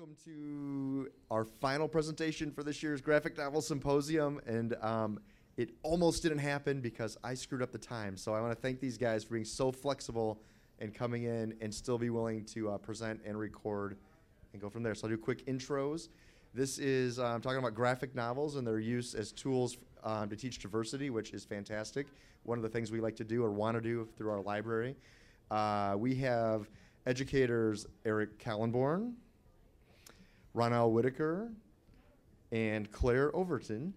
welcome to our final presentation for this year's Graphic Novel Symposium. And um, it almost didn't happen because I screwed up the time. So I want to thank these guys for being so flexible and coming in and still be willing to uh, present and record and go from there. So I'll do quick intros. This is I'm talking about graphic novels and their use as tools um, to teach diversity, which is fantastic. One of the things we like to do or want to do through our library. Uh, we have educators Eric Kallenborn, Ronell Whitaker, and Claire Overton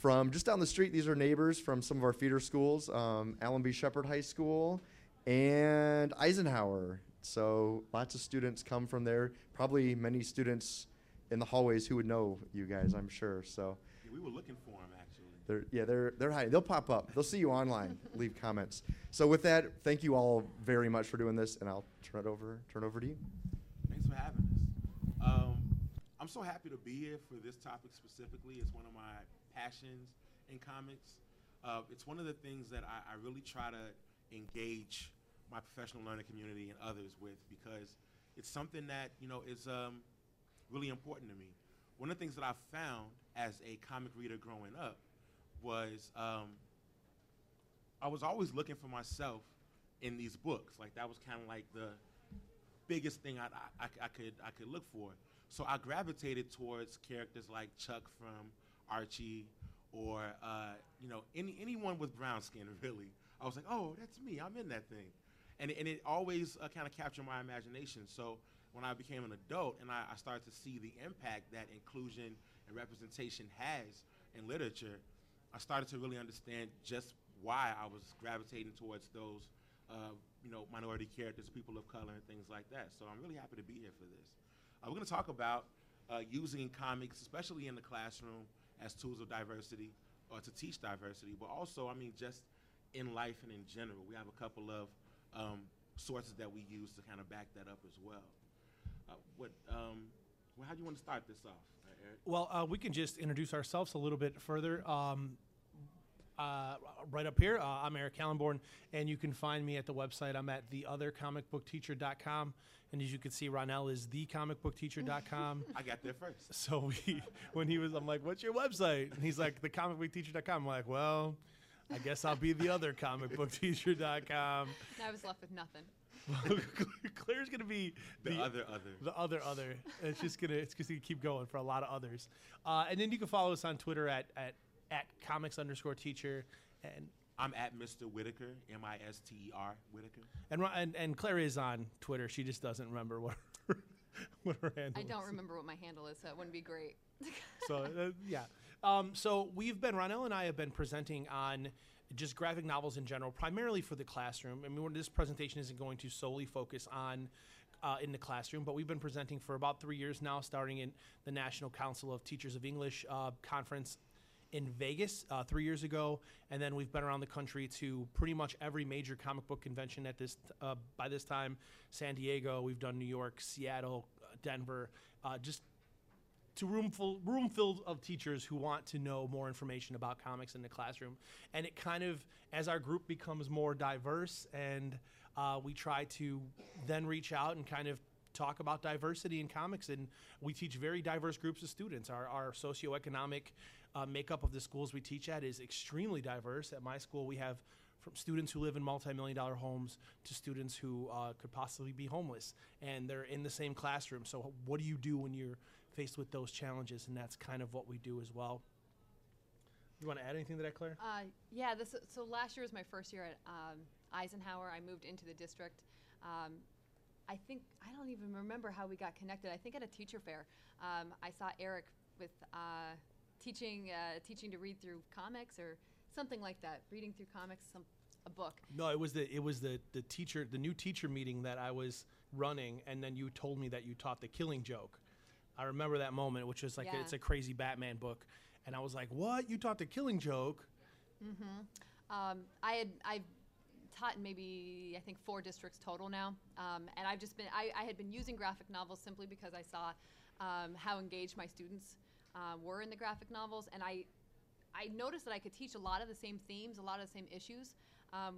from just down the street. These are neighbors from some of our feeder schools, um, Alan B. Shepard High School and Eisenhower. So lots of students come from there. Probably many students in the hallways who would know you guys, I'm sure. So Yeah, we were looking for them actually. they're yeah they're they're hiding. They'll pop up. They'll see you online. Leave comments. So with that, thank you all very much for doing this, and I'll turn it over turn it over to you. Thanks for having us. I'm so happy to be here for this topic specifically. It's one of my passions in comics. Uh, it's one of the things that I, I really try to engage my professional learning community and others with because it's something that you know is um, really important to me. One of the things that I found as a comic reader growing up was um, I was always looking for myself in these books. Like that was kind of like the biggest thing I, I, I could I could look for. So I gravitated towards characters like Chuck from Archie, or uh, you know any anyone with brown skin. Really, I was like, oh, that's me. I'm in that thing, and and it always uh, kind of captured my imagination. So when I became an adult and I, I started to see the impact that inclusion and representation has in literature, I started to really understand just why I was gravitating towards those, uh, you know, minority characters, people of color, and things like that. So I'm really happy to be here for this. Uh, we're going to talk about uh, using comics, especially in the classroom, as tools of diversity or to teach diversity, but also, I mean, just in life and in general. We have a couple of um, sources that we use to kind of back that up as well. Uh, what? Um, well, how do you want to start this off, Eric? Well, uh, we can just introduce ourselves a little bit further. Um, uh, right up here, uh, I'm Eric Kallenborn, and you can find me at the website. I'm at theothercomicbookteacher.com. And as you can see, Ronell is thecomicbookteacher.com. I got there first. so we, when he was, I'm like, what's your website? And he's like, thecomicbookteacher.com. I'm like, well, I guess I'll be the other comicbookteacher.com. I was left with nothing. Claire's going to be The, other other. the other other. It's just gonna it's just gonna keep going for a lot of others. Uh, and then you can follow us on Twitter at at, at comics underscore teacher and. I'm at Mr. Whitaker, M I S T E R Whitaker. And, and and Claire is on Twitter. She just doesn't remember what her, what her handle is. I don't is. remember what my handle is, so it wouldn't be great. So uh, yeah. Um, so we've been Ronell and I have been presenting on just graphic novels in general, primarily for the classroom. I mean, this presentation isn't going to solely focus on uh, in the classroom, but we've been presenting for about three years now, starting in the National Council of Teachers of English uh, conference in Vegas uh, three years ago, and then we've been around the country to pretty much every major comic book convention at this uh, by this time. San Diego, we've done New York, Seattle, uh, Denver, uh, just to room full room filled of teachers who want to know more information about comics in the classroom and it kind of as our group becomes more diverse and uh, we try to then reach out and kind of talk about diversity in comics and we teach very diverse groups of students our, our socioeconomic uh, makeup of the schools we teach at is extremely diverse at my school we have from students who live in multi-million dollar homes to students who uh, could possibly be homeless and they're in the same classroom so what do you do when you're faced with those challenges and that's kind of what we do as well you want to add anything to that claire Uh, yeah, this so last year was my first year at um, Eisenhower. I moved into the district. Um, I think I don't even remember how we got connected. I think at a teacher fair, um, I saw Eric with uh, teaching uh, teaching to read through comics or something like that. Reading through comics, some a book. no it was the it was the the teacher the new teacher meeting that i was running and then you told me that you taught the killing joke i remember that moment which was like Yeah. it's a crazy batman book and i was like what you taught the killing joke Um, I had I've taught in maybe I think four districts total now, um, and I've just been I, I had been using graphic novels simply because I saw um, how engaged my students uh, were in the graphic novels, and I I noticed that I could teach a lot of the same themes, a lot of the same issues, um,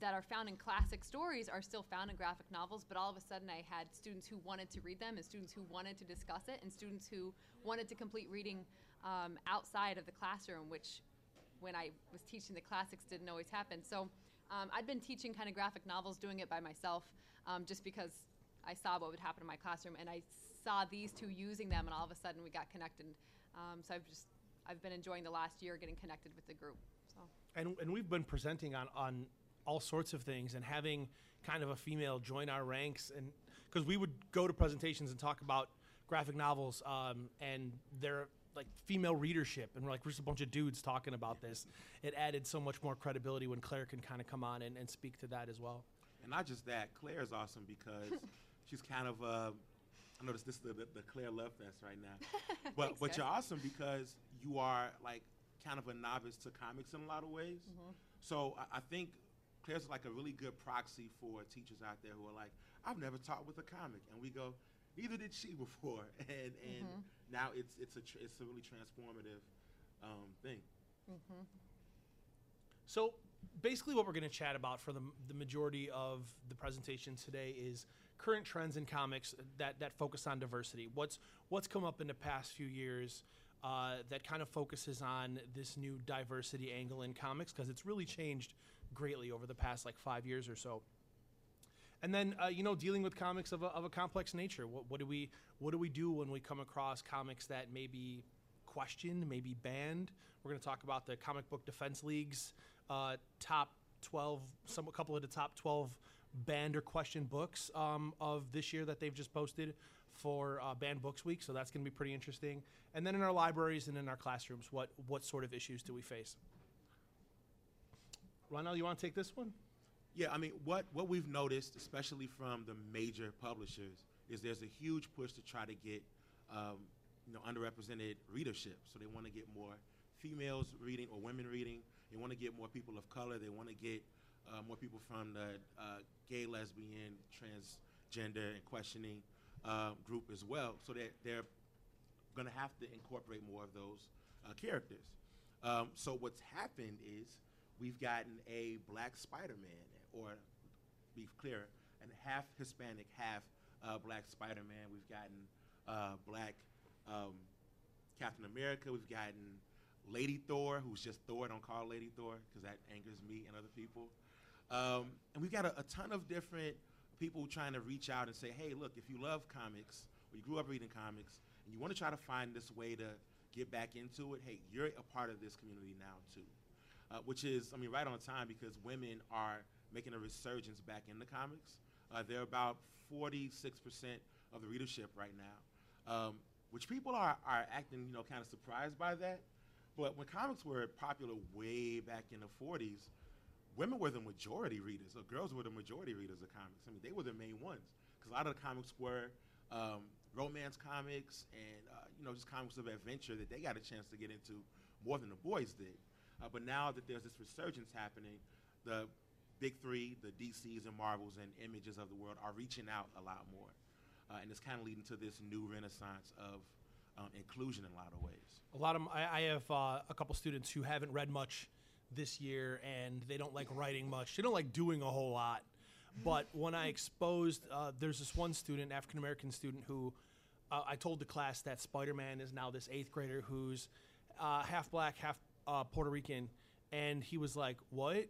that are found in classic stories are still found in graphic novels, but all of a sudden I had students who wanted to read them and students who wanted to discuss it and students who wanted to complete reading um, outside of the classroom, which when I was teaching the classics didn't always happen. So um, I'd been teaching kind of graphic novels, doing it by myself, um, just because I saw what would happen in my classroom, and I saw these two using them, and all of a sudden we got connected. Um, so I've just I've been enjoying the last year getting connected with the group. So and, and we've been presenting on, on all sorts of things and having kind of a female join our ranks and because we would go to presentations and talk about graphic novels um, and their like female readership and we're like we're just a bunch of dudes talking about this it added so much more credibility when claire can kind of come on and, and speak to that as well And not just that, Claire is awesome because she's kind of. Uh, I noticed this is the, the, the Claire Love Fest right now, but Thanks, but guys. you're awesome because you are like kind of a novice to comics in a lot of ways. Mm-hmm. So I, I think Claire's like a really good proxy for teachers out there who are like, I've never taught with a comic, and we go, neither did she before, and and Mm-hmm. now it's it's a tr- it's a really transformative um, thing. So basically, what we're going to chat about for the, the majority of the presentation today is current trends in comics that, that focus on diversity. What's what's come up in the past few years uh, that kind of focuses on this new diversity angle in comics because it's really changed greatly over the past like five years or so. And then uh, you know dealing with comics of a, of a complex nature. What, what do we what do we do when we come across comics that may be questioned, maybe banned? We're going to talk about the comic book defense leagues uh, top twelve, some a couple of the top twelve banned or questioned books um, of this year that they've just posted for uh, Banned Books Week. So that's going to be pretty interesting. And then in our libraries and in our classrooms, what what sort of issues do we face? Ronell, you want to take this one? Yeah, I mean, what, what we've noticed, especially from the major publishers, is there's a huge push to try to get, um, you know, underrepresented readership. So they want to get more females reading or women reading. They want to get more people of color. They want to get uh, more people from the uh, gay, lesbian, transgender, and questioning uh, group as well. So that they're going to have to incorporate more of those uh, characters. Um, so what's happened is we've gotten a black Spider-Man, or be clear, and half Hispanic, half uh, black Spider-Man. We've gotten uh, black um, Captain America. We've gotten Lady Thor, who's just Thor. Don't call Lady Thor because that angers me and other people. Um, and we've got a, a ton of different people trying to reach out and say, hey, look, if you love comics or you grew up reading comics and you want to try to find this way to get back into it, hey, you're a part of this community now too. Uh, which is, I mean, right on time because women are making a resurgence back in the comics. Uh, they're about 46% of the readership right now, um, which people are, are acting, you know, kind of surprised by that. But when comics were popular way back in the 40s, women were the majority readers, or girls were the majority readers of comics. I mean, they were the main ones because a lot of the comics were um, romance comics and uh, you know just comics of adventure that they got a chance to get into more than the boys did. Uh, but now that there's this resurgence happening, the big three, the DCs and Marvels and Images of the world are reaching out a lot more, uh, and it's kind of leading to this new renaissance of um, inclusion in a lot of ways. A lot of I, I have uh, a couple students who haven't read much this year, and they don't like writing much. They don't like doing a whole lot. But when I exposed, uh, there's this one student, African American student, who uh, I told the class that Spider Man is now this eighth grader who's uh, half black, half uh, Puerto Rican, and he was like, "What?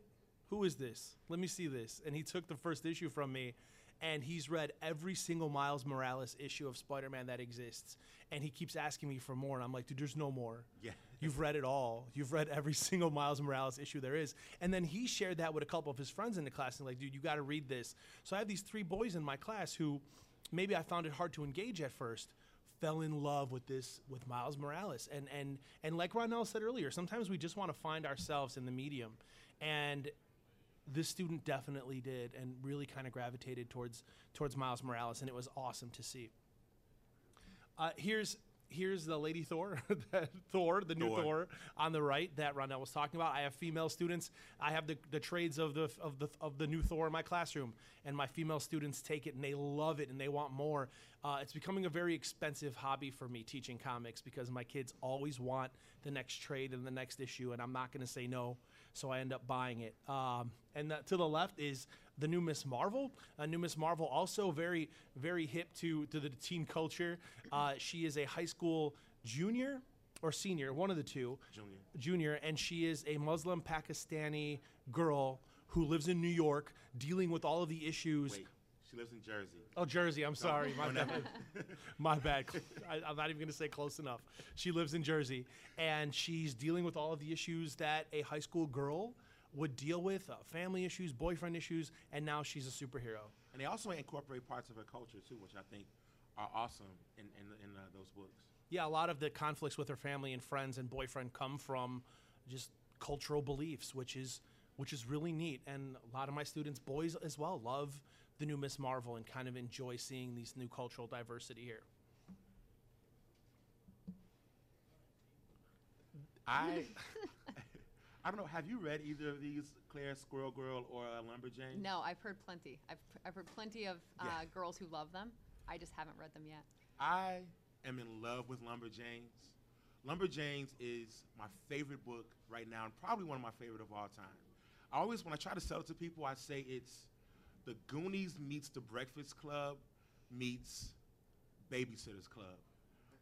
Who is this? Let me see this." And he took the first issue from me, and he's read every single Miles Morales issue of Spider Man that exists, and he keeps asking me for more. And I'm like, "Dude, there's no more." Yeah. You've read it all. You've read every single Miles Morales issue there is. And then he shared that with a couple of his friends in the class and like, dude, you got to read this. So I have these three boys in my class who maybe I found it hard to engage at first, fell in love with this with Miles Morales. And and and like Ronell said earlier, sometimes we just want to find ourselves in the medium. And this student definitely did and really kind of gravitated towards towards Miles Morales and it was awesome to see. Uh, here's here's the Lady Thor, Thor, the new Thor. Thor on the right that Ronell was talking about. I have female students. I have the, the trades of the of the of the new Thor in my classroom, and my female students take it and they love it and they want more. Uh, it's becoming a very expensive hobby for me teaching comics because my kids always want the next trade and the next issue, and I'm not going to say no. So I end up buying it. Um, and that, to the left is the new Miss Marvel. Uh, new Miss Marvel also very very hip to to the teen culture. Uh, she is a high school junior or senior, one of the two Junior. junior, and she is a Muslim Pakistani girl who lives in New York, dealing with all of the issues. Wait, she lives in Jersey. Oh, Jersey. I'm sorry. My Oh, bad. My bad. I, I'm not even going to say close enough. She lives in Jersey, and she's dealing with all of the issues that a high school girl would deal with uh, family issues, boyfriend issues, and now she's a superhero. And they also incorporate parts of her culture too, which I think are awesome in in, in uh, those books. Yeah, a lot of the conflicts with her family and friends and boyfriend come from just cultural beliefs, which is which is really neat. And a lot of my students, boys as well, love the new Miss Marvel and kind of enjoy seeing these new cultural diversity here. I I don't know. Have you read either of these, Claire Squirrel Girl or uh, Lumberjane? No, I've heard plenty. I've, I've heard plenty of uh, Yeah. girls who love them. I just haven't read them yet. I am in love with Lumberjanes. Lumberjanes is my favorite book right now, and probably one of my favorite of all time. I always, when I try to sell it to people, I say it's the Goonies meets the Breakfast Club meets Babysitters Club.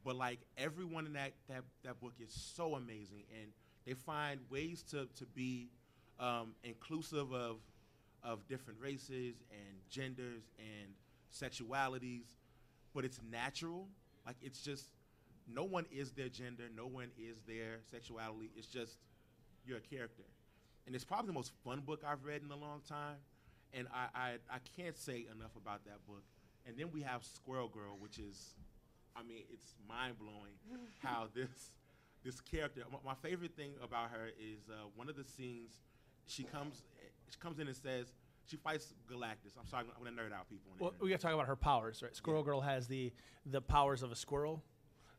But like everyone in that that, that book is so amazing, and they find ways to to be um, inclusive of of different races and genders and sexualities, but it's natural. Like it's just no one is their gender, no one is their sexuality. It's just you're a character, and it's probably the most fun book I've read in a long time. And I I, I can't say enough about that book. And then we have Squirrel Girl, which is, I mean, it's mind blowing how this this character. My, my favorite thing about her is uh, one of the scenes. She comes she comes in and says she fights Galactus. I'm sorry, I'm gonna nerd out people. Well, we got to talk about her powers, right? Squirrel Girl has the the powers of a squirrel.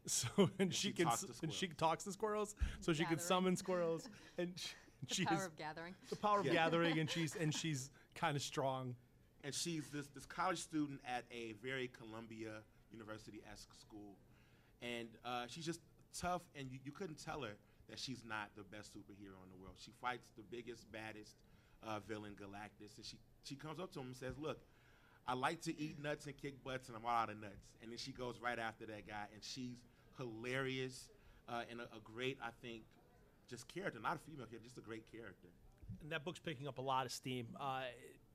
So and she, she can talks to and she squirrels. talks to squirrels, so she can summon squirrels, and she, The she power is of gathering. the power of Yeah. gathering, and she's and she's kind of strong. and she's this, this college student at a very Columbia University esque school. And uh, she's just tough, and you, you couldn't tell her that she's not the best superhero in the world. She fights the biggest, baddest uh, villain, Galactus, and she, she comes up to him and says, Look, I like to eat nuts and kick butts, and I'm all out of nuts. And then she goes right after that guy, and she's hilarious uh, and a, a great, I think, just character. Not a female character, just a great character. And that book's picking up a lot of steam. Uh,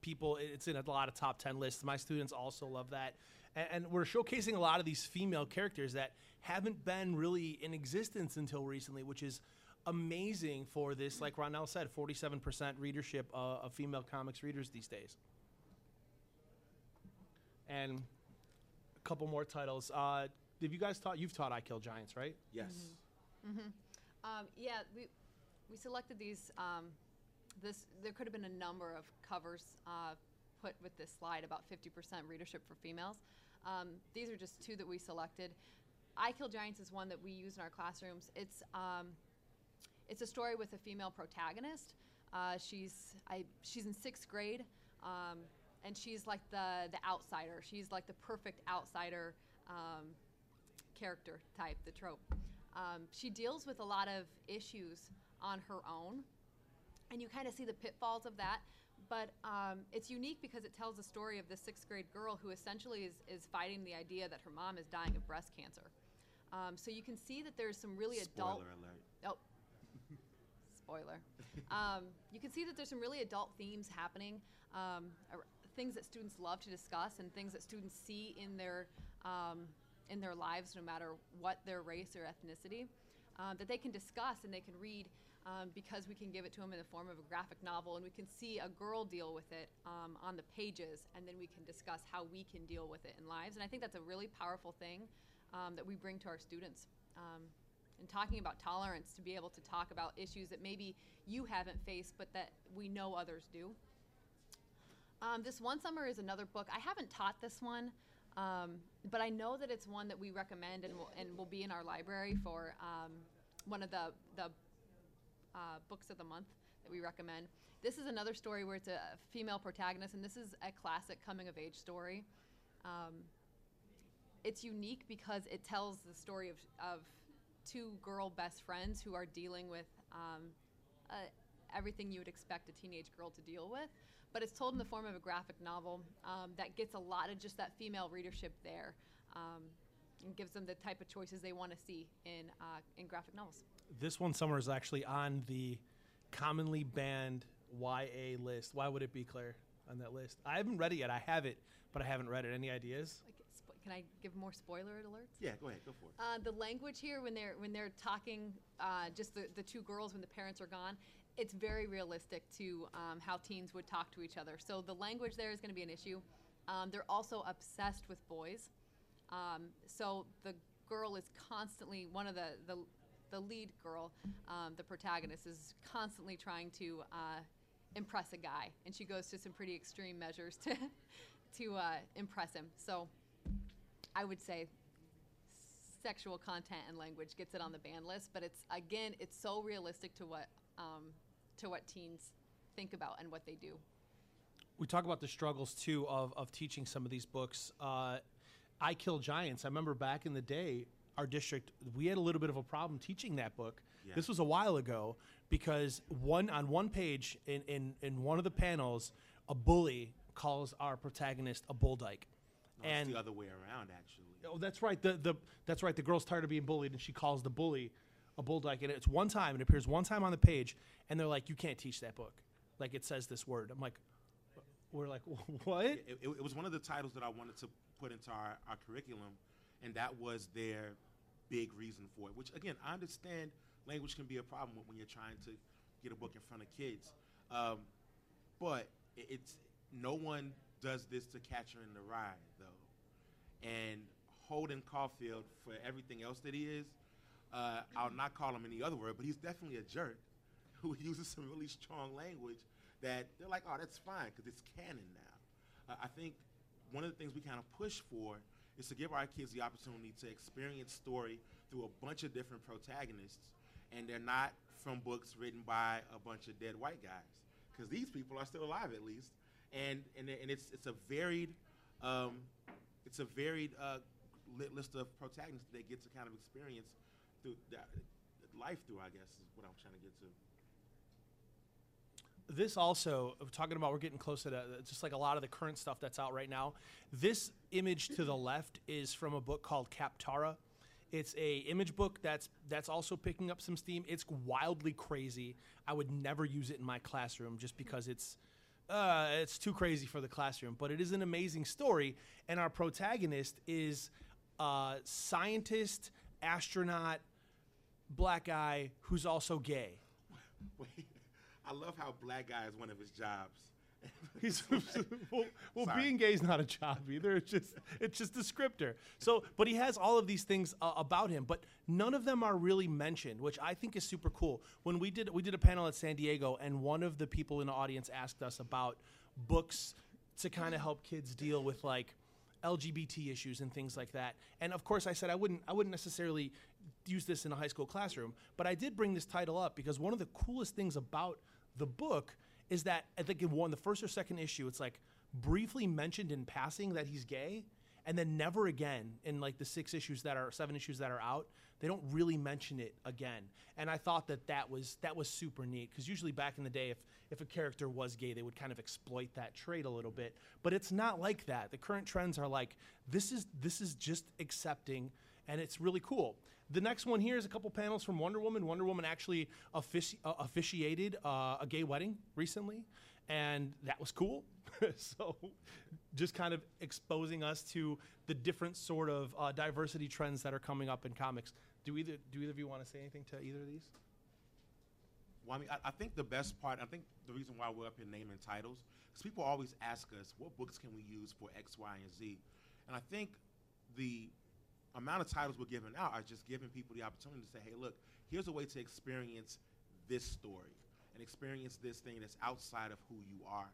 people, it's in a lot of top ten lists. My students also love that, and, and we're showcasing a lot of these female characters that haven't been really in existence until recently, which is amazing for this. Like Ronell said, forty-seven percent readership uh, of female comics readers these days. And a couple more titles. Uh, have you guys taught? You've taught I Kill Giants, right? Yes. Um, yeah, we we selected these. Um, this there could have been a number of covers uh, put with this slide about 50% readership for females. Um, these are just two that we selected. I Kill Giants is one that we use in our classrooms. It's um, it's a story with a female protagonist. Uh, she's I she's in sixth grade, um, and she's like the the outsider. She's like the perfect outsider um, character type, the trope. Um, she deals with a lot of issues on her own, and you kind of see the pitfalls of that. But um, it's unique because it tells the story of this sixth grade girl who essentially is, is fighting the idea that her mom is dying of breast cancer. Um, so you can see that there's some really adult. Spoiler alert. Oh, spoiler. Um, you can see that there's some really adult themes happening, um, things that students love to discuss, and things that students see in their um, in their lives, no matter what their race or ethnicity, um, that they can discuss and they can read. Um, because we can give it to them in the form of a graphic novel, and we can see a girl deal with it um, on the pages, and then we can discuss how we can deal with it in lives. And I think that's a really powerful thing um, that we bring to our students. Um, and talking about tolerance to be able to talk about issues that maybe you haven't faced but that we know others do. Um, this one summer is another book. I haven't taught this one, um, but I know that it's one that we recommend and will, and will be in our library for um, one of the the uh, books of the month that we recommend. This is another story where it's a female protagonist, and this is a classic coming of age story. Um, it's unique because it tells the story of, of two girl best friends who are dealing with um, a, everything you would expect a teenage girl to deal with. But it's told in the form of a graphic novel um, that gets a lot of just that female readership there. Um, and gives them the type of choices they want to see in uh, in graphic novels. This one, Summer, is actually on the commonly banned YA list. Why would it be, Claire, on that list? I haven't read it yet. I have it, but I haven't read it. Any ideas? Can I give more spoiler alerts? Yeah, go ahead, go for it. Uh, the language here, when they're when they're talking, uh, just the, the two girls when the parents are gone, it's very realistic to um, how teens would talk to each other. So the language there is going to be an issue. Um, they're also obsessed with boys. Um, so the girl is constantly one of the the, the lead girl, um, the protagonist is constantly trying to uh, impress a guy, and she goes to some pretty extreme measures to to uh, impress him. So I would say sexual content and language gets it on the ban list, but it's again, it's so realistic to what um, to what teens think about and what they do. we talk about the struggles too of, of teaching some of these books. Uh, I Kill Giants. I remember back in the day, our district we had a little bit of a problem teaching that book. Yeah. This was a while ago because one on one page in, in, in one of the panels, a bully calls our protagonist a bull dyke. No, it's and the other way around, actually. Oh, that's right. The the that's right. The girl's tired of being bullied, and she calls the bully a bull dyke. And it's one time. It appears one time on the page, and they're like, "You can't teach that book. Like it says this word." I'm like, "We're like, what?" It, it, it was one of the titles that I wanted to put into our, our curriculum, and that was their big reason for it. Which, again, I understand language can be a problem when you're trying to get a book in front of kids. Um, but it's no one does this to Catcher in the Rye, though. And Holden Caulfield, for everything else that he is, uh, I'll not call him any other word, but he's definitely a jerk who uses some really strong language that they're like, oh, that's fine because it's canon now. Uh, I think one of the things we kind of push for is to give our kids the opportunity to experience story through a bunch of different protagonists, and they're not from books written by a bunch of dead white guys, because these people are still alive at least, and and, and it's it's a varied um, it's a varied uh, list of protagonists that they get to kind of experience through that, life through. I guess is what I'm trying to get to. This also uh, talking about we're getting close to just like a lot of the current stuff that's out right now. This image to the left is from a book called Kaptara. It's a image book that's that's also picking up some steam. It's wildly crazy. I would never use it in my classroom just because it's uh, it's too crazy for the classroom but it is an amazing story. And our protagonist is a scientist astronaut black guy who's also gay. Wait, I love how black guy is one of his jobs. He's well, well Sorry. being gay is not a job either. It's just it's just a descriptor. So, but he has all of these things uh, about him, but none of them are really mentioned, which I think is super cool. When we did we did a panel at San Diego, and one of the people in the audience asked us about books to kind of help kids deal with like LGBT issues and things like that. And of course, I said I wouldn't I wouldn't necessarily use this in a high school classroom, but I did bring this title up because one of the coolest things about the book is that I think in one the first or second issue, it's like briefly mentioned in passing that he's gay, and then never again in like the six issues that are seven issues that are out. They don't really mention it again, and I thought that that was that was super neat because usually back in the day, if if a character was gay, they would kind of exploit that trait a little bit. But it's not like that. The current trends are like this is this is just accepting, and it's really cool. The next one here is a couple panels from Wonder Woman. Wonder Woman actually offici- uh, officiated uh, a gay wedding recently, and that was cool. so, just kind of exposing us to the different sort of uh, diversity trends that are coming up in comics. Do either do either of you want to say anything to either of these? Well, I mean, I, I think the best part, I think the reason why we're up here naming titles, because people always ask us, what books can we use for X, Y, and Z? And I think the amount of titles we're giving out are just giving people the opportunity to say, hey, look, here's a way to experience this story and experience this thing that's outside of who you are.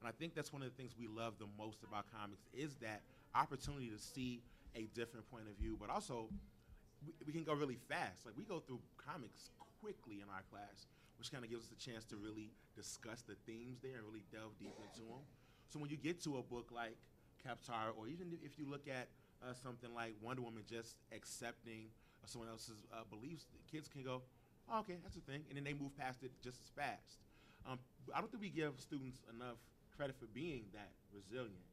And I think that's one of the things we love the most about comics is that opportunity to see a different point of view, but also we, we can go really fast. Like we go through comics quickly in our class, which kind of gives us a chance to really discuss the themes there and really delve deep into them. So when you get to a book like Captar, or even if you look at uh, something like Wonder Woman just accepting uh, someone else's uh, beliefs, the kids can go, oh, okay, that's a thing, and then they move past it just as fast. Um, I don't think we give students enough credit for being that resilient,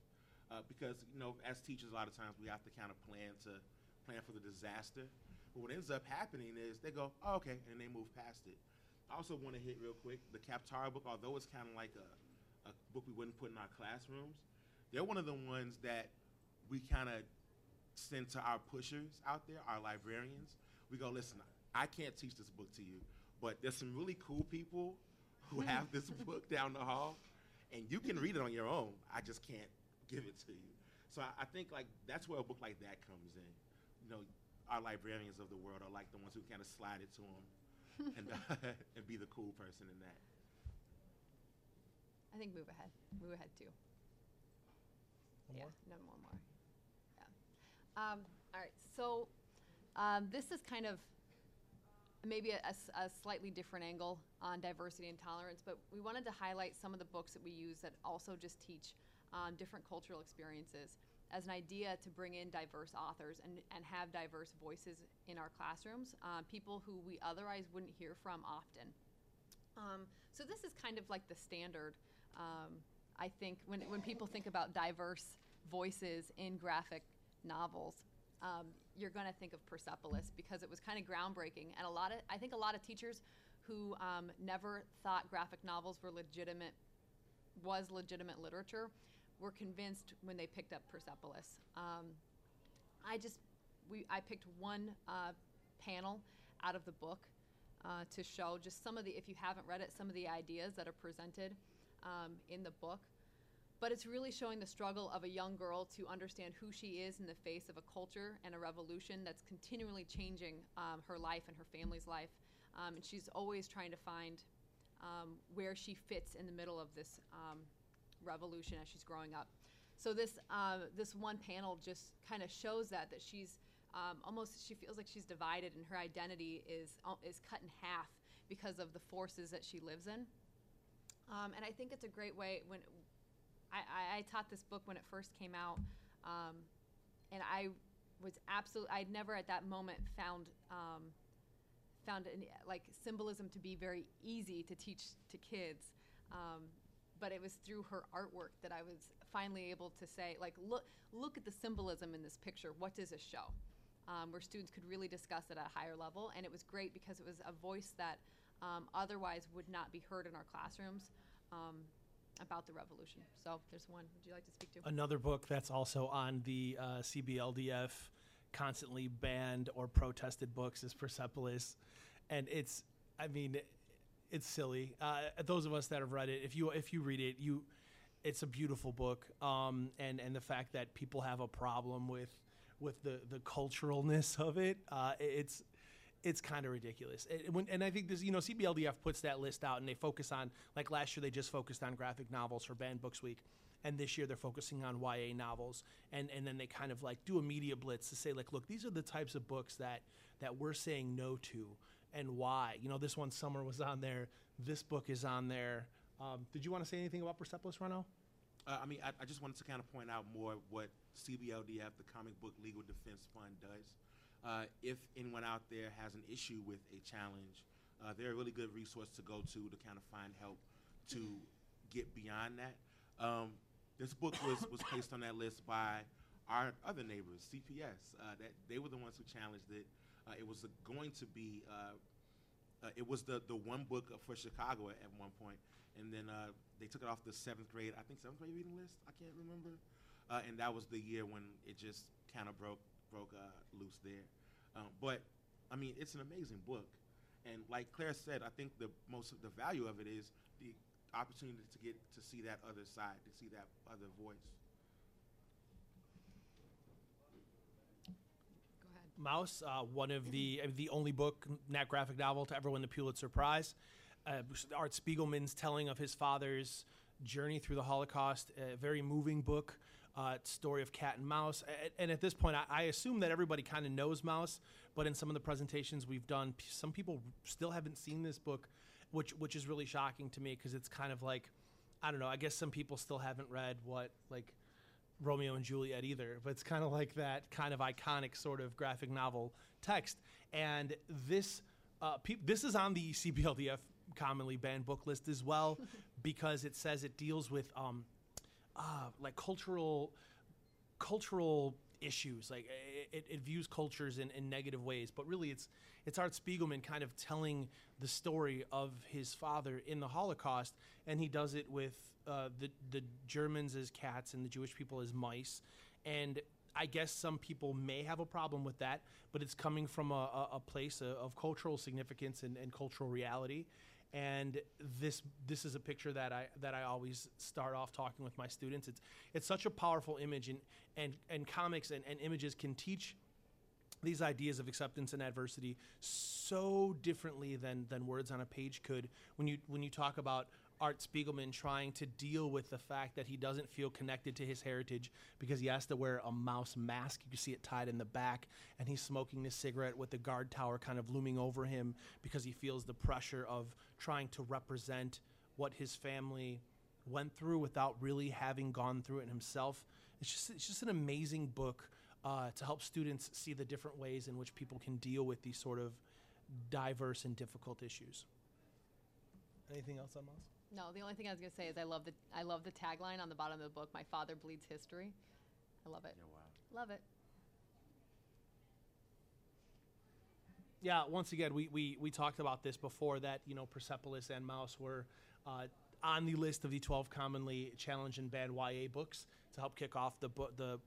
uh, because you know, as teachers, a lot of times we have to kind of plan to plan for the disaster. But what ends up happening is they go, oh, okay, and they move past it. I also want to hit real quick the Kaptara book, although it's kind of like a, a book we wouldn't put in our classrooms. They're one of the ones that we kind of send to our pushers out there, our librarians. We go, listen, I can't teach this book to you, but there's some really cool people who have this book down the hall, and you can read it on your own. I just can't give it to you. So I, I think like that's where a book like that comes in. You know, our librarians of the world are like the ones who kind of slide it to them and, uh, and be the cool person in that. I think move ahead. Move ahead too. One yeah, more? no one more. Um, all right. So um, this is kind of maybe a slightly different angle on diversity and tolerance, but we wanted to highlight some of the books that we use that also just teach um, different cultural experiences as an idea to bring in diverse authors and, and have diverse voices in our classrooms, uh, people who we otherwise wouldn't hear from often. Um, so this is kind of like the standard. Um, I think when when people think about diverse voices in graphic novels, um, you're going to think of Persepolis because it was kind of groundbreaking, and a lot of I think a lot of teachers who um, never thought graphic novels were legitimate was legitimate literature were convinced when they picked up Persepolis. Um, I just we I picked one uh, panel out of the book uh, to show just some of the if you haven't read it some of the ideas that are presented um, in the book. But it's really showing the struggle of a young girl to understand who she is in the face of a culture and a revolution that's continually changing um, her life and her family's life. Um, and she's always trying to find um, where she fits in the middle of this um, revolution as she's growing up. So this uh, this one panel just kind of shows that that she's um, almost she feels like she's divided and her identity is uh, is cut in half because of the forces that she lives in. Um, and I think it's a great way when I, I, taught this book when it first came out, um, and I was absolutely I'd never at that moment found um, found an, like symbolism to be very easy to teach to kids. Um, but it was through her artwork that I was finally able to say, like, look, look at the symbolism in this picture. What does it show? Um, where students could really discuss it at a higher level, and it was great because it was a voice that um, otherwise would not be heard in our classrooms um, about the revolution. So there's one. Would you like to speak to? Another book that's also on the uh, CBLDF constantly banned or protested books is Persepolis, and it's I mean it's silly. Uh, those of us that have read it, if you if you read it, you it's a beautiful book, um, and and the fact that people have a problem with with the the culturalness of it, uh, it's it's kind of ridiculous. It- when, and I think this, you know, CBLDF puts that list out and they focus on, like last year, they just focused on graphic novels for Banned Books Week. And this year they're focusing on YA novels. And, and then they kind of like do a media blitz to say, like, look, these are the types of books that, that we're saying no to and why. You know, this one, Summer, was on there. This book is on there. Um, did you want to say anything about Persepolis, Ronell? Uh, I mean, I, I just wanted to kind of point out more what CBLDF, the Comic Book Legal Defense Fund, does. Uh, if anyone out there has an issue with a challenge, uh, they're a really good resource to go to to kind of find help to get beyond that. Um, this book was, was placed on that list by our other neighbors, CPS. Uh, that they were the ones who challenged it. Uh, it was going to be uh, uh, it was the, the one book for Chicago at, at one point, and then uh, they took it off the seventh grade, I think seventh grade reading list. I can't remember, uh, and that was the year when it just kind of broke broke uh, loose there. Um, but I mean, it's an amazing book, and like Claire said, I think the most of the value of it is the opportunity to get to see that other side, to see that other voice. Go ahead. Maus, uh, one of the uh, the only book, not graphic novel, to ever win the Pulitzer Prize. Uh, Art Spiegelman's telling of his father's journey through the Holocaust, a very moving book. Uh, story of cat and mouse, and at this point, I, I assume that everybody kind of knows Maus. But in some of the presentations we've done, p- some people still haven't seen this book, which which is really shocking to me because it's kind of like, I don't know. I guess some people still haven't read what like Romeo and Juliet either, but it's kind of like that kind of iconic sort of graphic novel text. And this, uh, peop this is on the CBLDF commonly banned book list as well, because it says it deals with um, uh, like cultural cultural issues. Like it, it views cultures in, in negative ways, but really it's it's Art Spiegelman kind of telling the story of his father in the Holocaust, and he does it with uh, the the Germans as cats and the Jewish people as mice, and I guess some people may have a problem with that, but it's coming from a, a, a place of, of cultural significance and, and cultural reality and this this is a picture that I that I always start off talking with my students. It's it's such a powerful image, and and and comics and, and images can teach these ideas of acceptance and adversity so differently than than words on a page could. When you when you talk about Art Spiegelman trying to deal with the fact that he doesn't feel connected to his heritage because he has to wear a mouse mask. You can see it tied in the back, and he's smoking this cigarette with the guard tower kind of looming over him because he feels the pressure of trying to represent what his family went through without really having gone through it himself. It's just it's just an amazing book uh, to help students see the different ways in which people can deal with these sort of diverse and difficult issues. Anything else on Maus? No, the only thing I was gonna say is I love the I love the tagline on the bottom of the book. My father bleeds history. I love it. Yeah, wow. Love it. Yeah, once again, we, we, we talked about this before that, you know, Persepolis and Maus were uh, on the list of the 12 commonly challenged and banned YA books to help kick off the, bo- the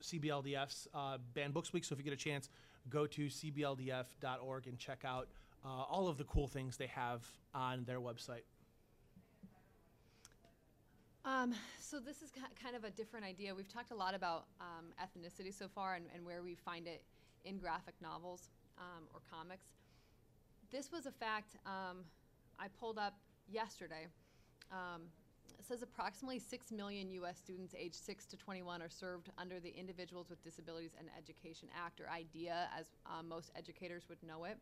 CBLDF's uh, Banned Books Week. So if you get a chance, go to cbldf.org and check out uh, all of the cool things they have on their website. Um, so this is ki- kind of a different idea. We've talked a lot about um, ethnicity so far and, and where we find it in graphic novels um, or comics. This was a fact um, I pulled up yesterday. Um, it says approximately 6 million U.S. students aged 6 to 21 are served under the Individuals with Disabilities and Education Act, or IDEA, as um, most educators would know it.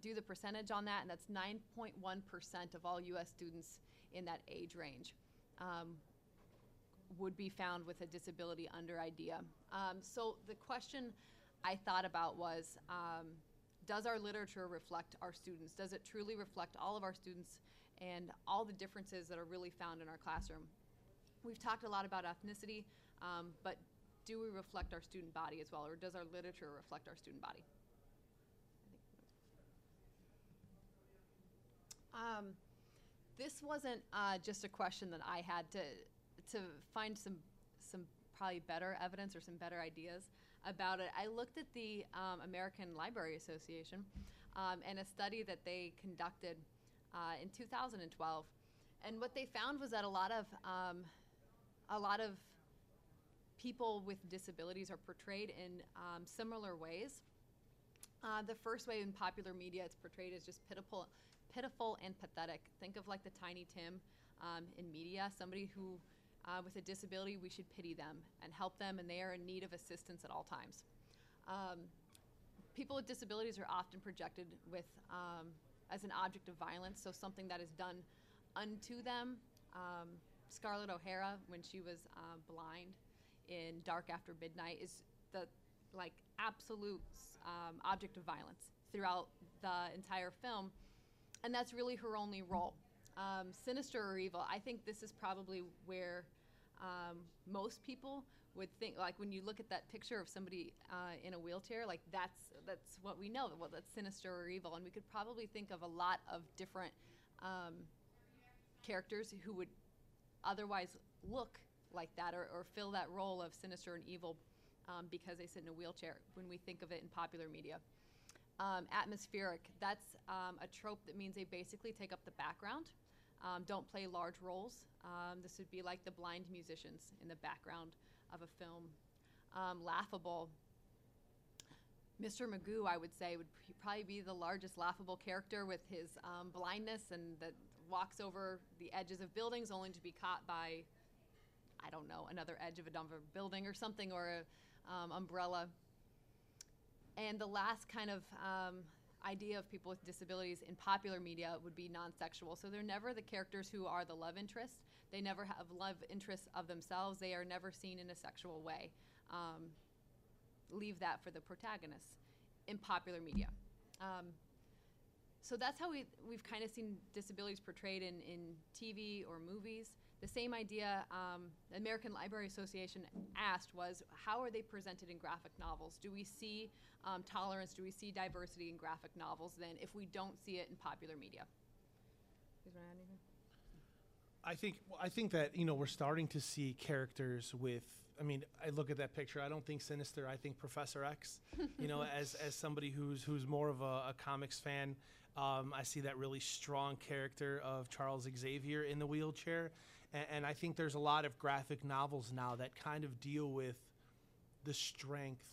Do the percentage on that, and that's 9.1% of all U.S. students in that age range um, would be found with a disability under IDEA. Um, so the question I thought about was um, Does our literature reflect our students? Does it truly reflect all of our students and all the differences that are really found in our classroom? We've talked a lot about ethnicity, um, but do we reflect our student body as well, or does our literature reflect our student body? Um, this wasn't uh, just a question that I had to to find some some probably better evidence or some better ideas about it. I looked at the um, American Library Association um, and a study that they conducted uh, in 2012, and what they found was that a lot of um, a lot of people with disabilities are portrayed in um, similar ways. Uh, the first way in popular media it's portrayed as just pitiful, pitiful and pathetic. Think of like the Tiny Tim um, in media, somebody who, uh, with a disability, we should pity them and help them, and they are in need of assistance at all times. Um, people with disabilities are often projected with um, as an object of violence, so something that is done unto them. Um, Scarlett O'Hara, when she was uh, blind in Dark After Midnight, is the like absolute um, object of violence throughout the entire film, and that's really her only role. Um, sinister or evil, I think this is probably where um, most people would think. Like when you look at that picture of somebody uh, in a wheelchair, like that's that's what we know. Well, that's sinister or evil, and we could probably think of a lot of different um, characters who would otherwise look like that or, or fill that role of sinister and evil um, because they sit in a wheelchair when we think of it in popular media. Um, atmospheric, that's um, a trope that means they basically take up the background, um, don't play large roles. Um, this would be like the blind musicians in the background of a film. Um, laughable, Mr. Magoo, I would say, would probably be the largest laughable character with his um, blindness and that walks over the edges of buildings only to be caught by, I don't know, another edge of a dumb building or something or an um, umbrella. And the last kind of um, idea of people with disabilities in popular media would be non-sexual. So they're never the characters who are the love interest. They never have love interests of themselves. They are never seen in a sexual way. Um, leave that for the protagonists in popular media. Um, so that's how we, we've kind of seen disabilities portrayed in, in TV or movies. The same idea um, the American Library Association asked was how are they presented in graphic novels? Do we see um, tolerance? Do we see diversity in graphic novels then if we don't see it in popular media? You guys anything? I think well, I think that you know we're starting to see characters with. I mean, I look at that picture. I don't think Sinister. I think Professor X. You know, as as somebody who's who's more of a, a comics fan, um, I see that really strong character of Charles Xavier in the wheelchair, and, and I think there's a lot of graphic novels now that kind of deal with the strength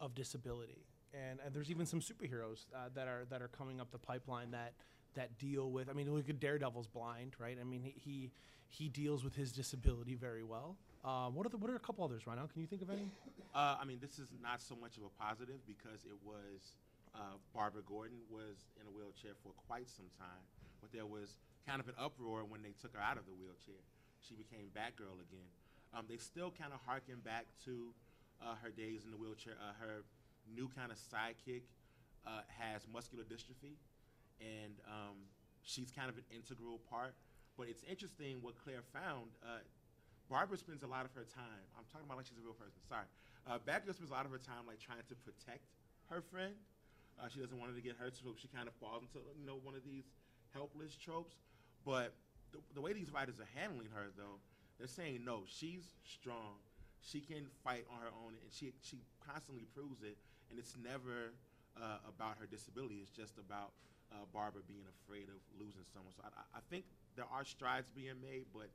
of disability, and, and there's even some superheroes uh, that are that are coming up the pipeline that that deal with. I mean, look at Daredevil's blind, right? I mean, he he, he deals with his disability very well. Um, what are the, what are a couple others, Rhino? Can you think of any? Uh, I mean, this is not so much of a positive because it was uh, Barbara Gordon was in a wheelchair for quite some time, but there was kind of an uproar when they took her out of the wheelchair. She became Batgirl again. Um, they still kind of harken back to uh, her days in the wheelchair. Uh, her new kind of sidekick uh, has muscular dystrophy, and um, she's kind of an integral part. But it's interesting what Claire found. Uh, Barbara spends a lot of her time. I'm talking about like she's a real person. Sorry. Uh, Batgirl spends a lot of her time like trying to protect her friend. Uh, she doesn't want her to get hurt, so she kind of falls into you know one of these helpless tropes. But the, the way these writers are handling her, though, they're saying no, she's strong. She can fight on her own, and she she constantly proves it. And it's never uh, about her disability. It's just about uh, Barbara being afraid of losing someone. So I, I- think there are strides being made, but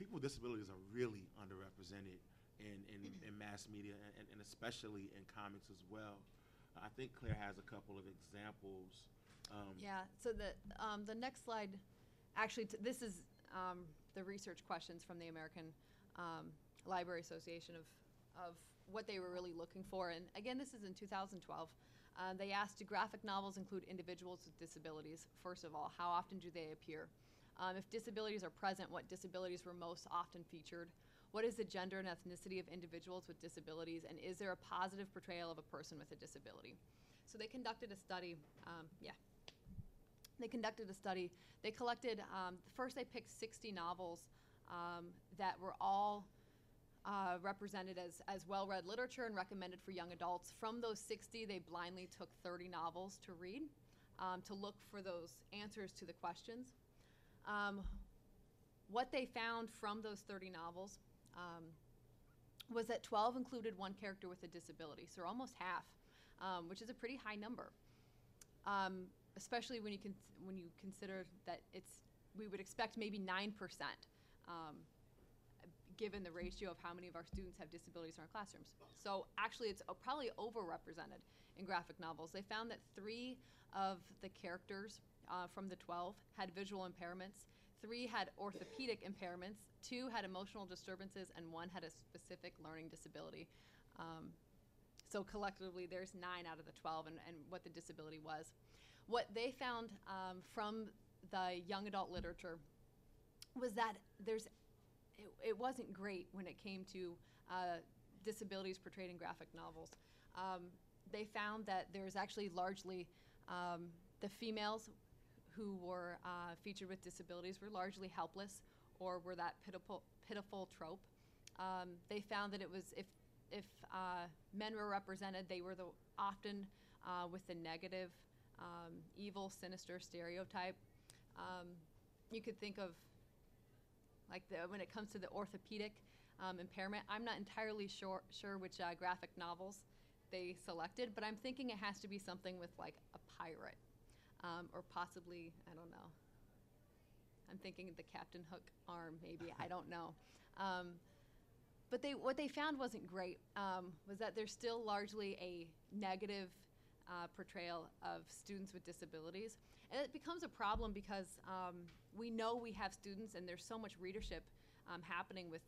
people with disabilities are really underrepresented in, in, in mass media and, and especially in comics as well. I think Claire has a couple of examples. Um, Yeah, so the, um, the next slide, actually, this is, um, the research questions from the American, um, Library Association of, of what they were really looking for. And again, this is in two thousand twelve. Uh, they asked, do graphic novels include individuals with disabilities? First of all, how often do they appear? Um, if disabilities are present, what disabilities were most often featured? What is the gender and ethnicity of individuals with disabilities? And is there a positive portrayal of a person with a disability? So they conducted a study, um, yeah, they conducted a study. They collected, um, first they picked 60 novels um, that were all uh, represented as, as well-read literature and recommended for young adults. From those 60, they blindly took 30 novels to read um, to look for those answers to the questions. Um, what they found from those 30 novels um, was that 12 included one character with a disability, so almost half, um, which is a pretty high number um, especially when you can when you consider that it's we would expect maybe nine percent, um, given the ratio of how many of our students have disabilities in our classrooms. So actually, it's uh, probably overrepresented in graphic novels. They found that three of the characters uh, from the twelve had visual impairments. Three had orthopedic impairments, two had emotional disturbances, and one had a specific learning disability. Um, so collectively, there's nine out of the 12 and, and what the disability was. What they found um, from the young adult literature was that there's, it, it wasn't great when it came to uh, disabilities portrayed in graphic novels. Um, they found that there's actually largely um, the females who were uh, featured with disabilities were largely helpless or were that pitiful, pitiful trope. Um, they found that it was if if uh, men were represented, they were the often uh, with the negative, um, evil, sinister stereotype. Um, you could think of like the, when it comes to the orthopedic um, impairment. I'm not entirely sure sure which uh, graphic novels they selected, but I'm thinking it has to be something with like a pirate, um, or possibly I don't know. I'm thinking the Captain Hook arm, maybe I don't know. Um, but they what they found wasn't great um, was that there's still largely a negative uh, portrayal of students with disabilities and it becomes a problem because um, we know we have students and there's so much readership um, happening with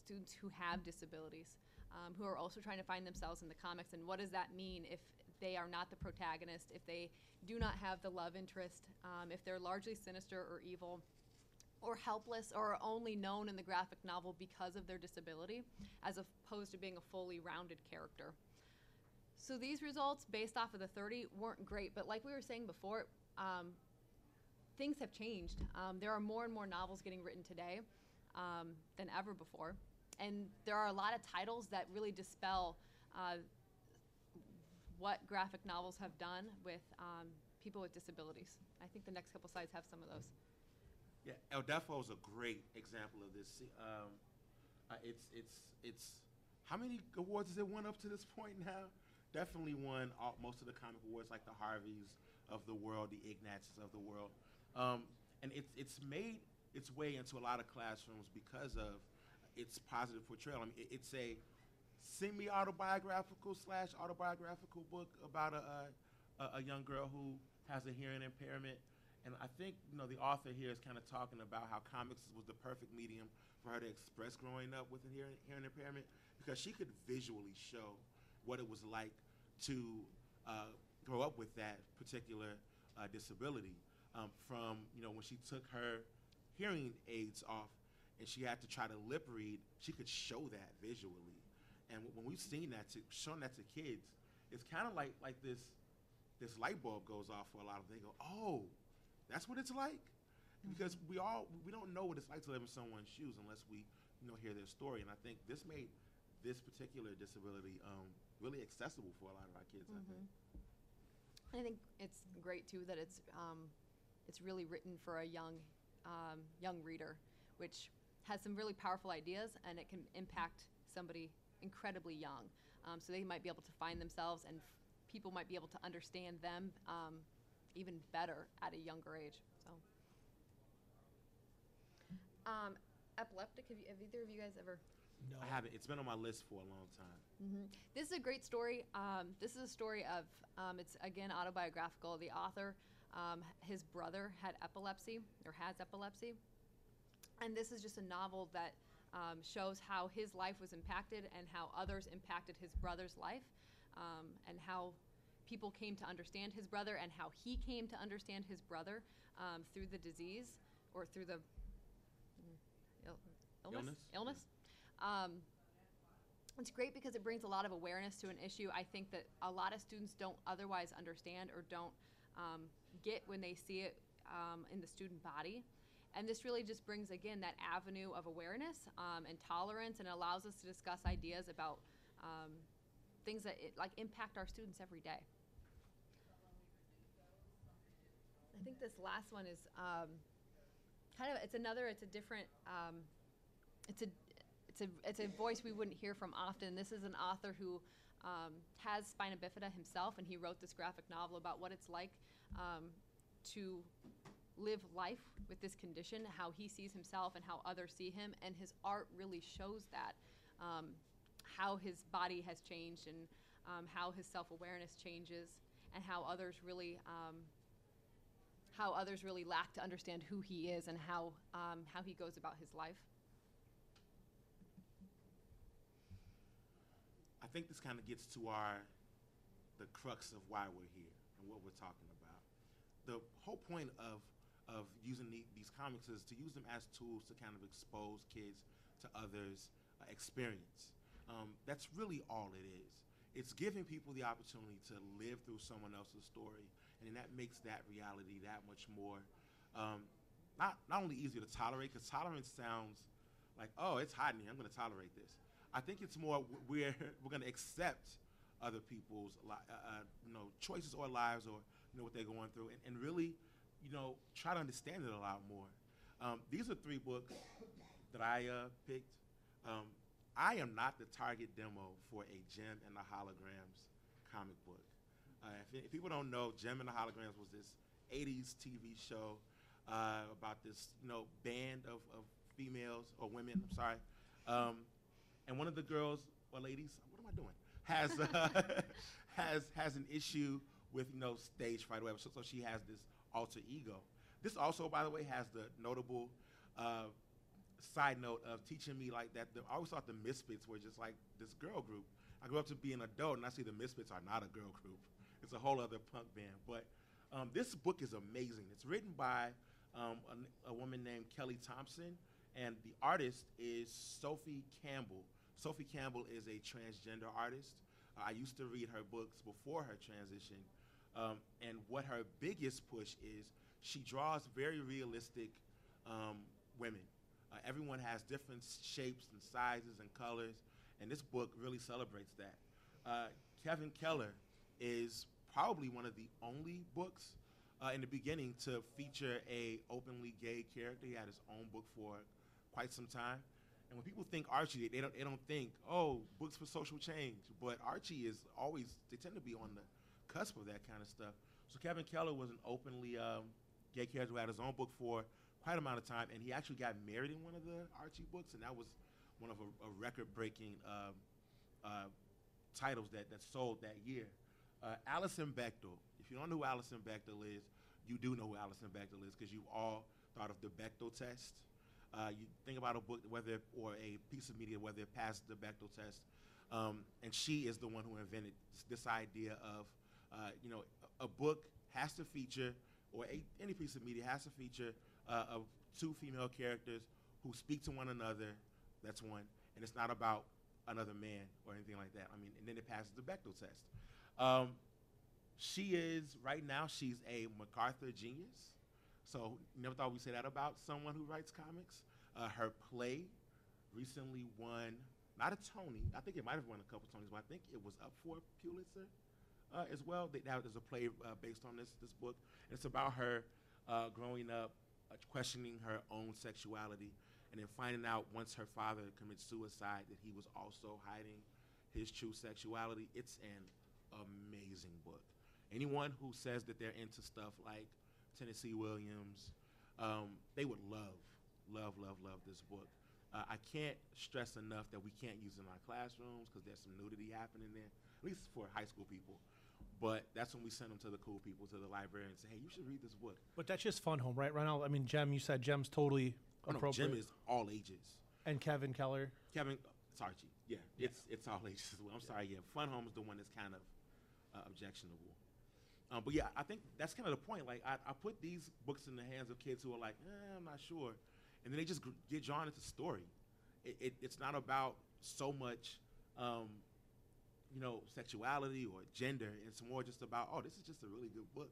students who have disabilities um, who are also trying to find themselves in the comics and what does that mean if they are not the protagonist if they do not have the love interest um, if they're largely sinister or evil or helpless or only known in the graphic novel because of their disability as opposed to being a fully rounded character. So these results based off of the 30 weren't great, but like we were saying before, um, things have changed. Um, there are more and more novels getting written today um, than ever before, and there are a lot of titles that really dispel uh, what graphic novels have done with um, people with disabilities. I think the next couple slides have some of those. Yeah, El Deafo is a great example of this. Um, uh, it's it's it's how many awards has it won up to this point now? Definitely won all, most of the comic awards, like the Harveys of the world, the Ignatz of the world, um, and it's it's made its way into a lot of classrooms because of its positive portrayal. I mean, it, it's a semi-autobiographical slash autobiographical book about a, a a young girl who has a hearing impairment. And I think you know the author here is kind of talking about how comics was the perfect medium for her to express growing up with a hearing, hearing impairment because she could visually show what it was like to uh, grow up with that particular uh, disability. Um, from you know when she took her hearing aids off and she had to try to lip read, she could show that visually. And when we've seen that, to, shown that to kids, it's kind of like like this this light bulb goes off for a lot of them. They go, oh, that's what it's like, because we all we don't know what it's like to live in someone's shoes unless we you know hear their story. And I think this made this particular disability um, really accessible for a lot of our kids. I think. I think it's great too that it's um, it's really written for a young um, young reader, which has some really powerful ideas and it can impact somebody incredibly young. Um, so they might be able to find themselves and f- people might be able to understand them um, even better at a younger age. So, um, epileptic. Have, you, have either of you guys ever? No. I haven't. It's been on my list for a long time. hmm This is a great story. Um, this is a story of, um, it's again autobiographical. The author, um, his brother had epilepsy or has epilepsy. And this is just a novel that um, shows how his life was impacted and how others impacted his brother's life um, and how people came to understand his brother and how he came to understand his brother um, through the disease or through the mm, Ill- illness. Illness? Um, it's great because it brings a lot of awareness to an issue I think that a lot of students don't otherwise understand or don't um, get when they see it um, in the student body. And this really just brings, again, that avenue of awareness um, and tolerance and allows us to discuss ideas about um, things that it, like impact our students every day. I think this last one is um, kind of it's another it's a different um, it's a it's a it's a voice we wouldn't hear from often. This is an author who um, has spina bifida himself, and he wrote this graphic novel about what it's like um, to live life with this condition, how he sees himself, and how others see him. And his art really shows that um, how his body has changed and um, how his self awareness changes, and how others really. Um, how others really lack to understand who he is and how um, how he goes about his life. Think this kind of gets to our the crux of why we're here and what we're talking about. The whole point of of using the, these comics is to use them as tools to kind of expose kids to others' uh, experience. Um, that's really all it is. It's giving people the opportunity to live through someone else's story, and that makes that reality that much more um, not not only easier to tolerate because tolerance sounds like oh it's hot in here I'm going to tolerate this. I think it's more we're we're going to accept other people's li- uh, uh, you know choices or lives or you know what they're going through and, and really you know try to understand it a lot more. Um, these are three books that I uh, picked. Um, I am not the target demo for a Jem and the Holograms comic book. Uh, if, if people don't know, Jem and the Holograms was this 80s TV show uh, about this, you know, band of, of females or women. I'm sorry, um, and one of the girls or ladies, what am I doing? Has uh, has has an issue with you know stage fright, or whatever. So, so she has this alter ego. This also, by the way, has the notable uh, side note of teaching me like that. The, I always thought the Misfits were just like this girl group. I grew up to be an adult, and I see the Misfits are not a girl group. It's a whole other punk band. But um, this book is amazing. It's written by um, a, a woman named Kelly Thompson, and the artist is Sophie Campbell. Sophie Campbell is a transgender artist. I used to read her books before her transition Um, and what her biggest push is, she draws very realistic um, women. Uh, everyone has different shapes and sizes and colors, and this book really celebrates that. Uh, Kevin Keller is probably one of the only books uh, in the beginning to feature a openly gay character. He had his own book for quite some time. And when people think Archie, they don't they don't think oh books for social change. But Archie is always they tend to be on the cusp of that kind of stuff. So Kevin Keller was an openly um, gay character who had his own book for quite a amount of time, and he actually got married in one of the Archie books, and that was one of a, a record-breaking um, uh, titles that, that sold that year. Uh, Alison Bechdel. If you don't know who Alison Bechdel is, you do know who Alison Bechdel is because you've all thought of the Bechdel test. Uh, you think about a book, whether or a piece of media, whether it passed the Bechdel test, um, and she is the one who invented this, idea of, uh, you know, a, a, book has to feature, or a, any piece of media has to feature uh, of two female characters who speak to one another. That's one, and it's not about another man or anything like that. I mean, and then it passes the Bechdel test. Um, she is right now. She's a MacArthur genius. So never thought we'd say that about someone who writes comics. Uh, her play recently won not a Tony. I think it might have won a couple Tonys, but I think it was up for Pulitzer uh, as well. They, that is a play uh, based on this this book. It's about her uh, growing up, uh, questioning her own sexuality, and then finding out once her father commits suicide that he was also hiding his true sexuality. It's an amazing book. Anyone who says that they're into stuff like Tennessee Williams, um, they would love, love, love, love this book. Uh, I can't stress enough that we can't use it in our classrooms because there's some nudity happening there, at least for high school people. But that's when we send them to the cool people, to the library, and say, "Hey, you should read this book." But that's just fun home, right? Ronell, I mean, Jem, you said Jem's totally oh, no, appropriate. Jem is all ages. And Kevin Keller. Kevin, it's Archie. Yeah, yeah. it's it's all ages as well. I'm yeah. sorry. Yeah, Fun Home is the one that's kind of uh, objectionable. Um, but yeah, I think that's kind of the point. Like, I, I, put these books in the hands of kids who are like, eh, I'm not sure, and then they just get drawn into the story. It, it, it's not about so much, um, you know, sexuality or gender. It's more just about, oh, this is just a really good book,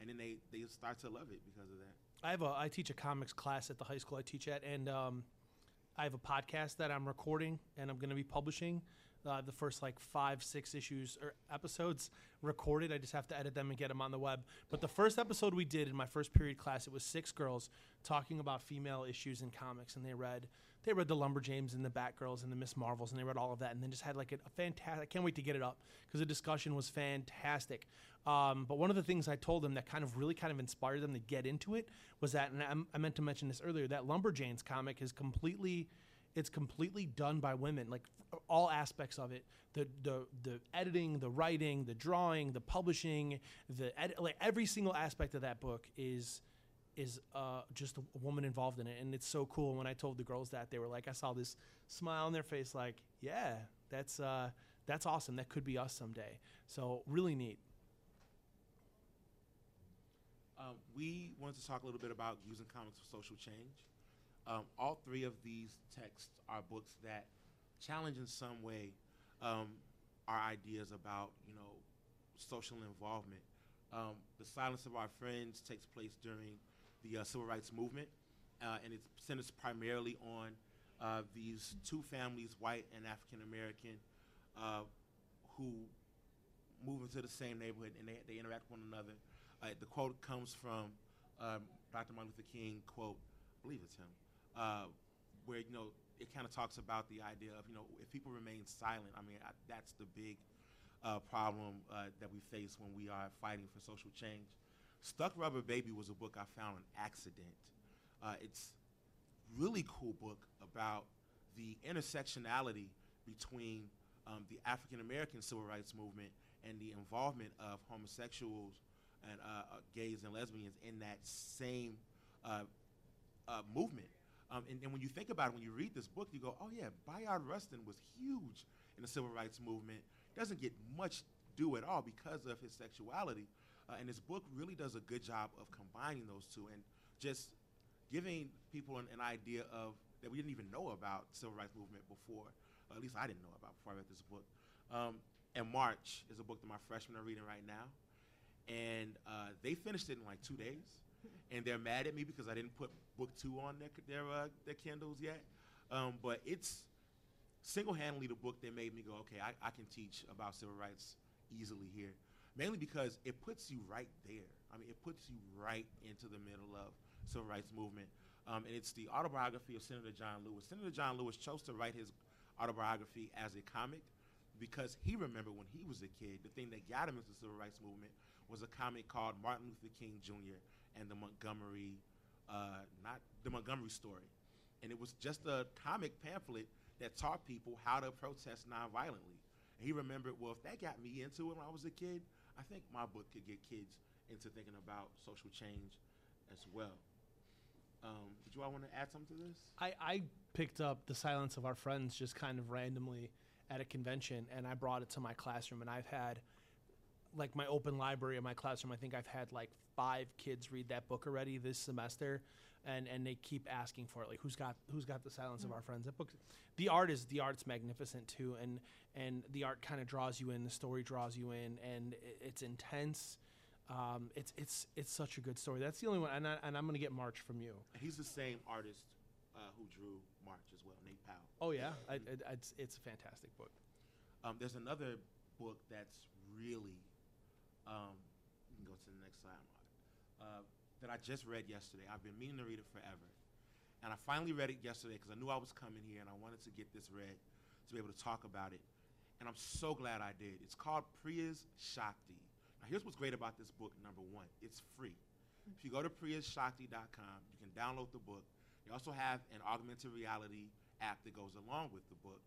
and then they they start to love it because of that. I have a I teach a comics class at the high school I teach at, and um, I have a podcast that I'm recording and I'm going to be publishing uh, the first like five, six issues or episodes recorded. I just have to edit them and get them on the web. But the first episode we did in my first period class, it was six girls talking about female issues in comics, and they read they read the Lumberjanes and the Batgirls and the Miss Marvels, and they read all of that, and then just had like a, a fantastic. I can't wait to get it up because the discussion was fantastic. Um, but one of the things I told them that kind of really kind of inspired them to get into it was that, and I, I meant to mention this earlier, that Lumberjanes comic is completely it's completely done by women like all aspects of it. The the the editing the writing the drawing the publishing the like every single aspect of that book is is uh, just a woman involved in it. And it's so cool when i told the girls that they were like i saw this smile on their face like yeah that's uh, that's awesome. That could be us someday. So really neat. Um, we wanted to talk a little bit about using comics for social change. Um, all three of these texts are books that challenge in some way um, our ideas about, you know, social involvement. Um, the Silence of Our Friends takes place during the uh, Civil Rights Movement, uh, and it's centers primarily on uh, these two families, white and African American, uh, who move into the same neighborhood and they, they interact with one another. Uh, the quote comes from um, Dr. Martin Luther King, quote, I believe it's him, uh, where you know it kind of talks about the idea of you know if people remain silent. I mean, I, that's the big uh, problem uh, that we face when we are fighting for social change. Stuck Rubber Baby was a book I found on accident. Uh, it's really cool book about the intersectionality between um, the African American civil rights movement and the involvement of homosexuals and uh, uh, gays and lesbians in that same uh, uh, movement. Um, and, and, when you think about it, when you read this book, you go, oh, yeah, Bayard Rustin was huge in the civil rights movement. Doesn't get much due at all because of his sexuality. Uh, and this book really does a good job of combining those two and just giving people an, an idea of that we didn't even know about civil rights movement before. At least I didn't know about before I read this book. Um, and March is a book that my freshmen are reading right now. and uh, they finished it in like two days, and they're mad at me because I didn't put book two on their their uh, their Kindles yet. Um, but it's single-handedly the book that made me go, okay, I, I can teach about civil rights easily here. Mainly because it puts you right there. I mean, it puts you right into the middle of civil rights movement. Um, and it's the autobiography of Senator John Lewis. Senator John Lewis chose to write his autobiography as a comic because he remembered when he was a kid, the thing that got him into the civil rights movement was a comic called Martin Luther King Jr. and the Montgomery, uh, Montgomery story. And it was just a comic pamphlet that taught people how to protest nonviolently. And he remembered, well, if that got me into it when I was a kid, I think my book could get kids into thinking about social change as well. Um, did you all want to add something to this? I, I picked up The Silence of Our Friends just kind of randomly at a convention and I brought it to my classroom and I've had like my open library in my classroom, I think I've had like five kids read that book already this semester and, and they keep asking for it. Like who's got who's got the silence of our friends? That book the art is the art's magnificent too and and the art kind of draws you in, the story draws you in and it, it's intense. Um, it's it's it's such a good story. That's the only one, and, I, and I'm gonna get March from you. He's the same artist uh, who drew March as well, Nate Powell. Oh yeah, I, I, it's it's a fantastic book. Um, there's another book that's really, um, you can go to the next slide, uh, that I just read yesterday. I've been meaning to read it forever. And I finally read it yesterday because I knew I was coming here and I wanted to get this read to be able to talk about it. And I'm so glad I did. It's called Priya's Shakti. Now, here's what's great about this book, number one it's free. If you go to priyashakti.com, you can download the book. They also have an augmented reality app that goes along with the book.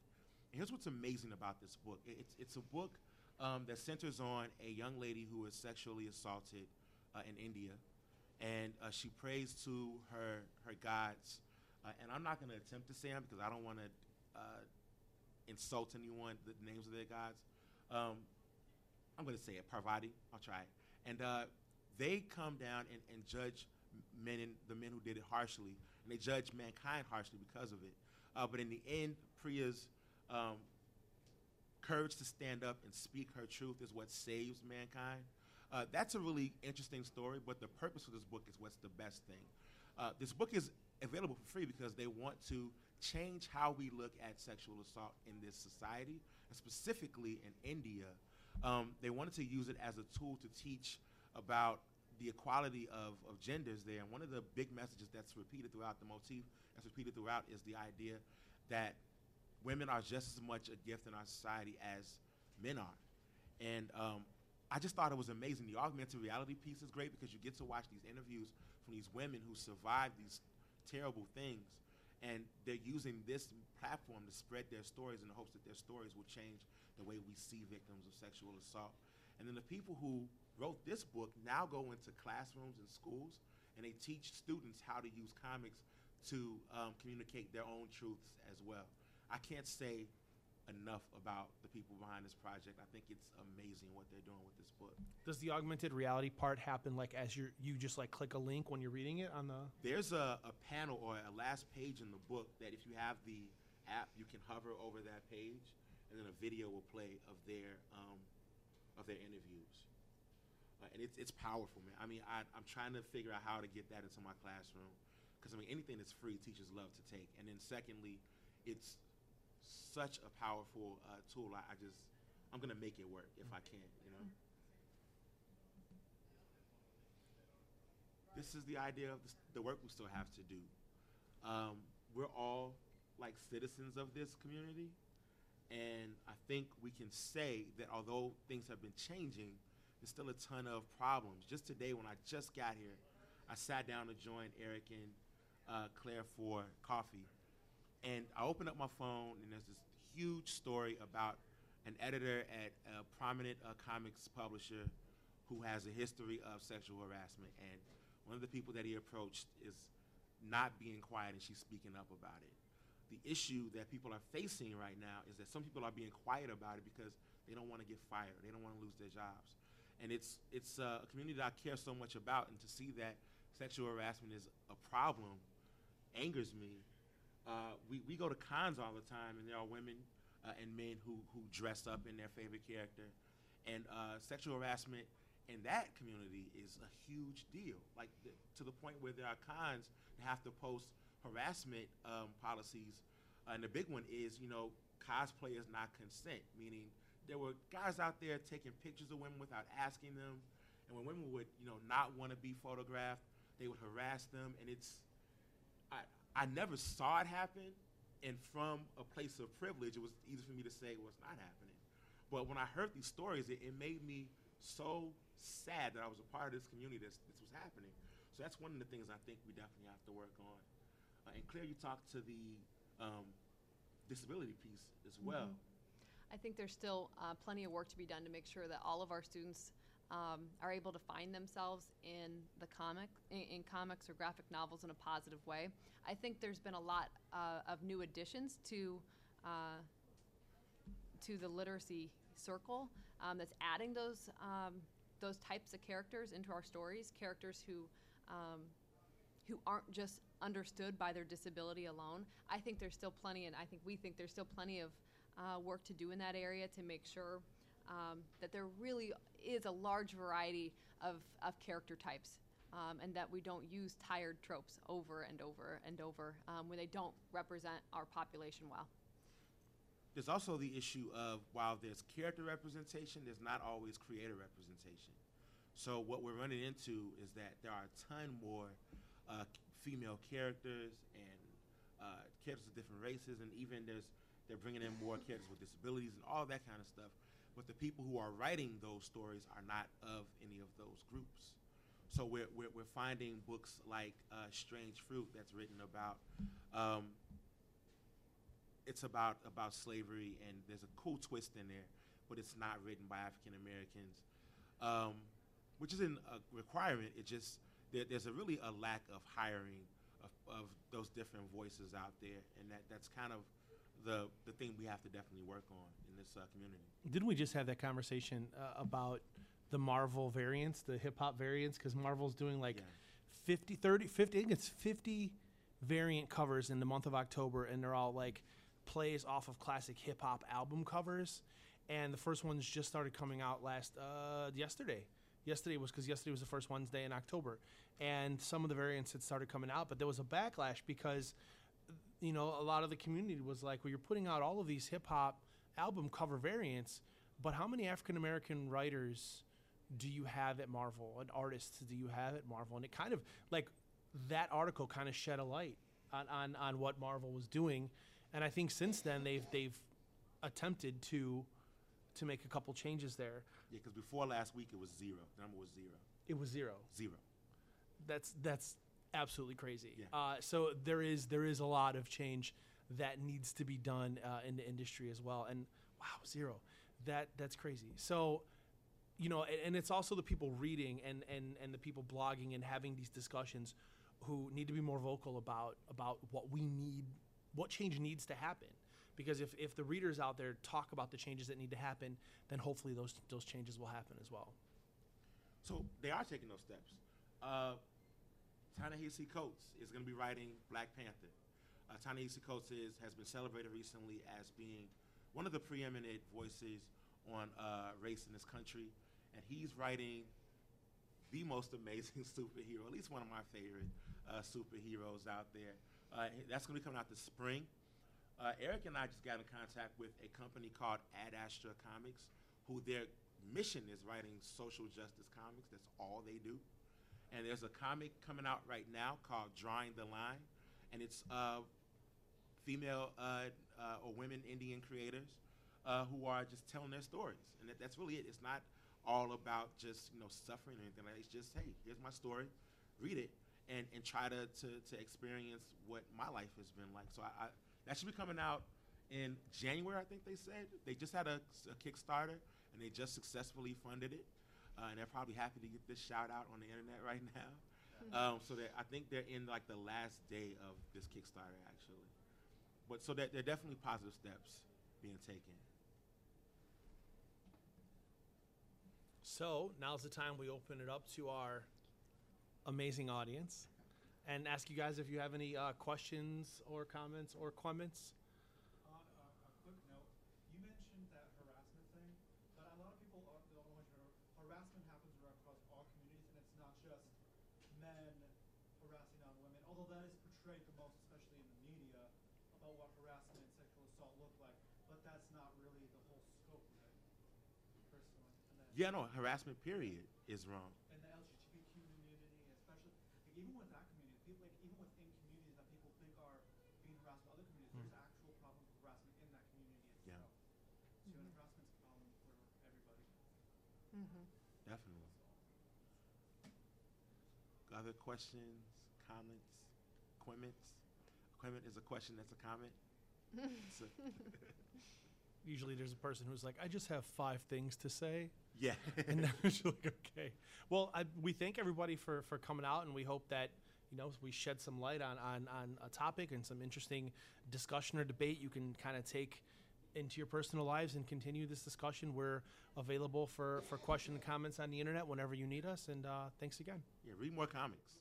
And here's what's amazing about this book it's, it's a book um, that centers on a young lady who was sexually assaulted uh, in India. And uh, she prays to her, her gods. Uh, and I'm not going to attempt to say them because I don't want to uh, insult anyone, the names of their gods. Um, I'm going to say it, Parvati. I'll try it. And uh, they come down and, and judge men and the men who did it harshly, and they judge mankind harshly because of it. Uh, but in the end, Priya's um, courage to stand up and speak her truth is what saves mankind. Uh, that's a really interesting story, but the purpose of this book is what's the best thing. Uh, this book is available for free because they want to change how we look at sexual assault in this society, and specifically in India. Um, they wanted to use it as a tool to teach about the equality of, of genders there. And one of the big messages that's repeated throughout the motif, that's repeated throughout, is the idea that women are just as much a gift in our society as men are. And um, I just thought it was amazing. The augmented reality piece is great because you get to watch these interviews from these women who survived these terrible things. And they're using this platform to spread their stories in the hopes that their stories will change the way we see victims of sexual assault. And then the people who wrote this book now go into classrooms and schools and they teach students how to use comics to um, communicate their own truths as well. I can't say enough about the people behind this project. I think it's amazing what they're doing with this book. Does the augmented reality part happen like as you you just like click a link when you're reading it on the? There's a, a panel or a last page in the book that if you have the app, you can hover over that page, and then a video will play of their um, of their interviews. Uh, and it's it's powerful, man. I mean, I, I'm trying to figure out how to get that into my classroom because I mean, anything that's free, teachers love to take. And then secondly, it's such a powerful uh, tool. I, I just I'm gonna make it work if I can, you know. This is the idea of the, work we still have to do. Um, we're all like citizens of this community, and I think we can say that although things have been changing, there's still a ton of problems. Just today, when I just got here, I sat down to join Eric and uh, Claire for coffee, and I opened up my phone, and there's this huge story about an editor at a prominent uh, comics publisher who has a history of sexual harassment. And one of the people that he approached is not being quiet, and she's speaking up about it. The issue that people are facing right now is that some people are being quiet about it because they don't want to get fired, they don't want to lose their jobs. And it's, it's uh, a community that I care so much about, and to see that sexual harassment is a problem angers me uh, we, we go to cons all the time, and there are women uh, and men who, who dress up in their favorite character. And uh, sexual harassment in that community is a huge deal. Like to the point where there are cons that have to post harassment um, policies, uh, and the big one is you know cosplay is not consent, meaning there were guys out there taking pictures of women without asking them, and when women would you know not want to be photographed, they would harass them, and it's I never saw it happen, and from a place of privilege, it was easy for me to say well, it's not happening. But when I heard these stories, it, it made me so sad that I was a part of this community that this was happening. So that's one of the things I think we definitely have to work on. Uh, and Claire, you talked to the um, disability piece as well. I think there's still uh, plenty of work to be done to make sure that all of our students um, are able to find themselves in the comic, in, in comics or graphic novels in a positive way. I think there's been a lot uh, of new additions to uh, to the literacy circle um, that's adding those um, those types of characters into our stories. Characters who um, who aren't just understood by their disability alone. I think there's still plenty, and I think we think there's still plenty of uh, work to do in that area to make sure um, that there really is a large variety of, of character types. Um, and that we don't use tired tropes over and over and over um, when they don't represent our population well. There's also the issue of while there's character representation, there's not always creator representation. So what we're running into is that there are a ton more uh, female characters and uh, characters of different races, and even there's they're bringing in more characters with disabilities and all that kind of stuff. But the people who are writing those stories are not of any of those groups. So we're, we're, we're finding books like uh, Strange Fruit that's written about um, it's about about slavery and there's a cool twist in there, but it's not written by African Americans, um, which isn't a requirement. It just there, there's a really a lack of hiring of, of those different voices out there, and that that's kind of the the thing we have to definitely work on in this uh, community. Didn't we just have that conversation uh, about the Marvel variants, the hip hop variants? Because Marvel's doing like Yeah. 50, 30, 50, I think it's 50 variant covers in the month of October, and they're all like plays off of classic hip hop album covers. And the first ones just started coming out last uh, yesterday. Yesterday was because yesterday was the first Wednesday in October, and some of the variants had started coming out, but there was a backlash because you know, a lot of the community was like, well, you're putting out all of these hip hop album cover variants, but how many African American writers do you have at Marvel and artists do you have at Marvel? And it kind of like that article kind of shed a light on, on, on what Marvel was doing. And I think since then they've they've attempted to to make a couple changes there. Yeah, because before last week it was zero. The number was zero. It was zero. Zero. That's that's absolutely crazy. Yeah. Uh, so there is there is a lot of change that needs to be done uh, in the industry as well. And wow, zero. That that's crazy. So you know, and, and it's also the people reading and, and and the people blogging and having these discussions who need to be more vocal about about what we need, what change needs to happen. Because if, if the readers out there talk about the changes that need to happen, then hopefully those those changes will happen as well. So they are taking those steps. Uh, Ta-Nehisi Coates is going to be writing Black Panther. Uh, Ta-Nehisi Coates has been celebrated recently as being one of the preeminent voices on uh, race in this country, and he's writing the most amazing superhero, at least one of my favorite uh, superheroes out there. Uh, that's going to be coming out this spring. Uh, Eric and I just got in contact with a company called Ad Astra Comics, who their mission is writing social justice comics. That's all they do. And there's a comic coming out right now called Drawing the Line, and it's uh, female uh, uh, or women Indian creators uh, who are just telling their stories, and that, that's really it. It's not all about just you know suffering or anything like that. It's just hey, here's my story, read it, and and try to to, to experience what my life has been like. So I, I that should be coming out in January, I think they said. They just had a, a Kickstarter and they just successfully funded it. Uh, and they're probably happy to get this shout out on the internet right now. Um, so that I think they're in like the last day of this Kickstarter actually. But so that there are definitely positive steps being taken. So now's the time we open it up to our amazing audience and ask you guys if you have any uh, questions or comments or comments. On a, a quick note, you mentioned that harassment thing, but a lot of people are- don't know what har- harassment happens around just men harassing on women, although that is portrayed the most, especially in the media, about what harassment and sexual assault look like. But that's not really the whole scope of it, personally. And then Yeah, no, harassment period is wrong. in the LGBT community, especially like, even with that community, people like even within communities that people think are being harassed by other communities, there's mm. actual problems with harassment in that community Yeah. itself. So and harassment's a problem for everybody. Mm-hmm. Definitely. Other questions, comments, comments? Comment is a question that's a comment. So- Usually there's a person who's like, I just have five things to say. yeah. and now it's like, okay. Well, I, we thank everybody for, for coming out, and we hope that you know we shed some light on, on, on a topic and some interesting discussion or debate you can kind of take into your personal lives and continue this discussion. We're available for, for question and comments on the internet whenever you need us. And uh, thanks again. yeah, read more comics.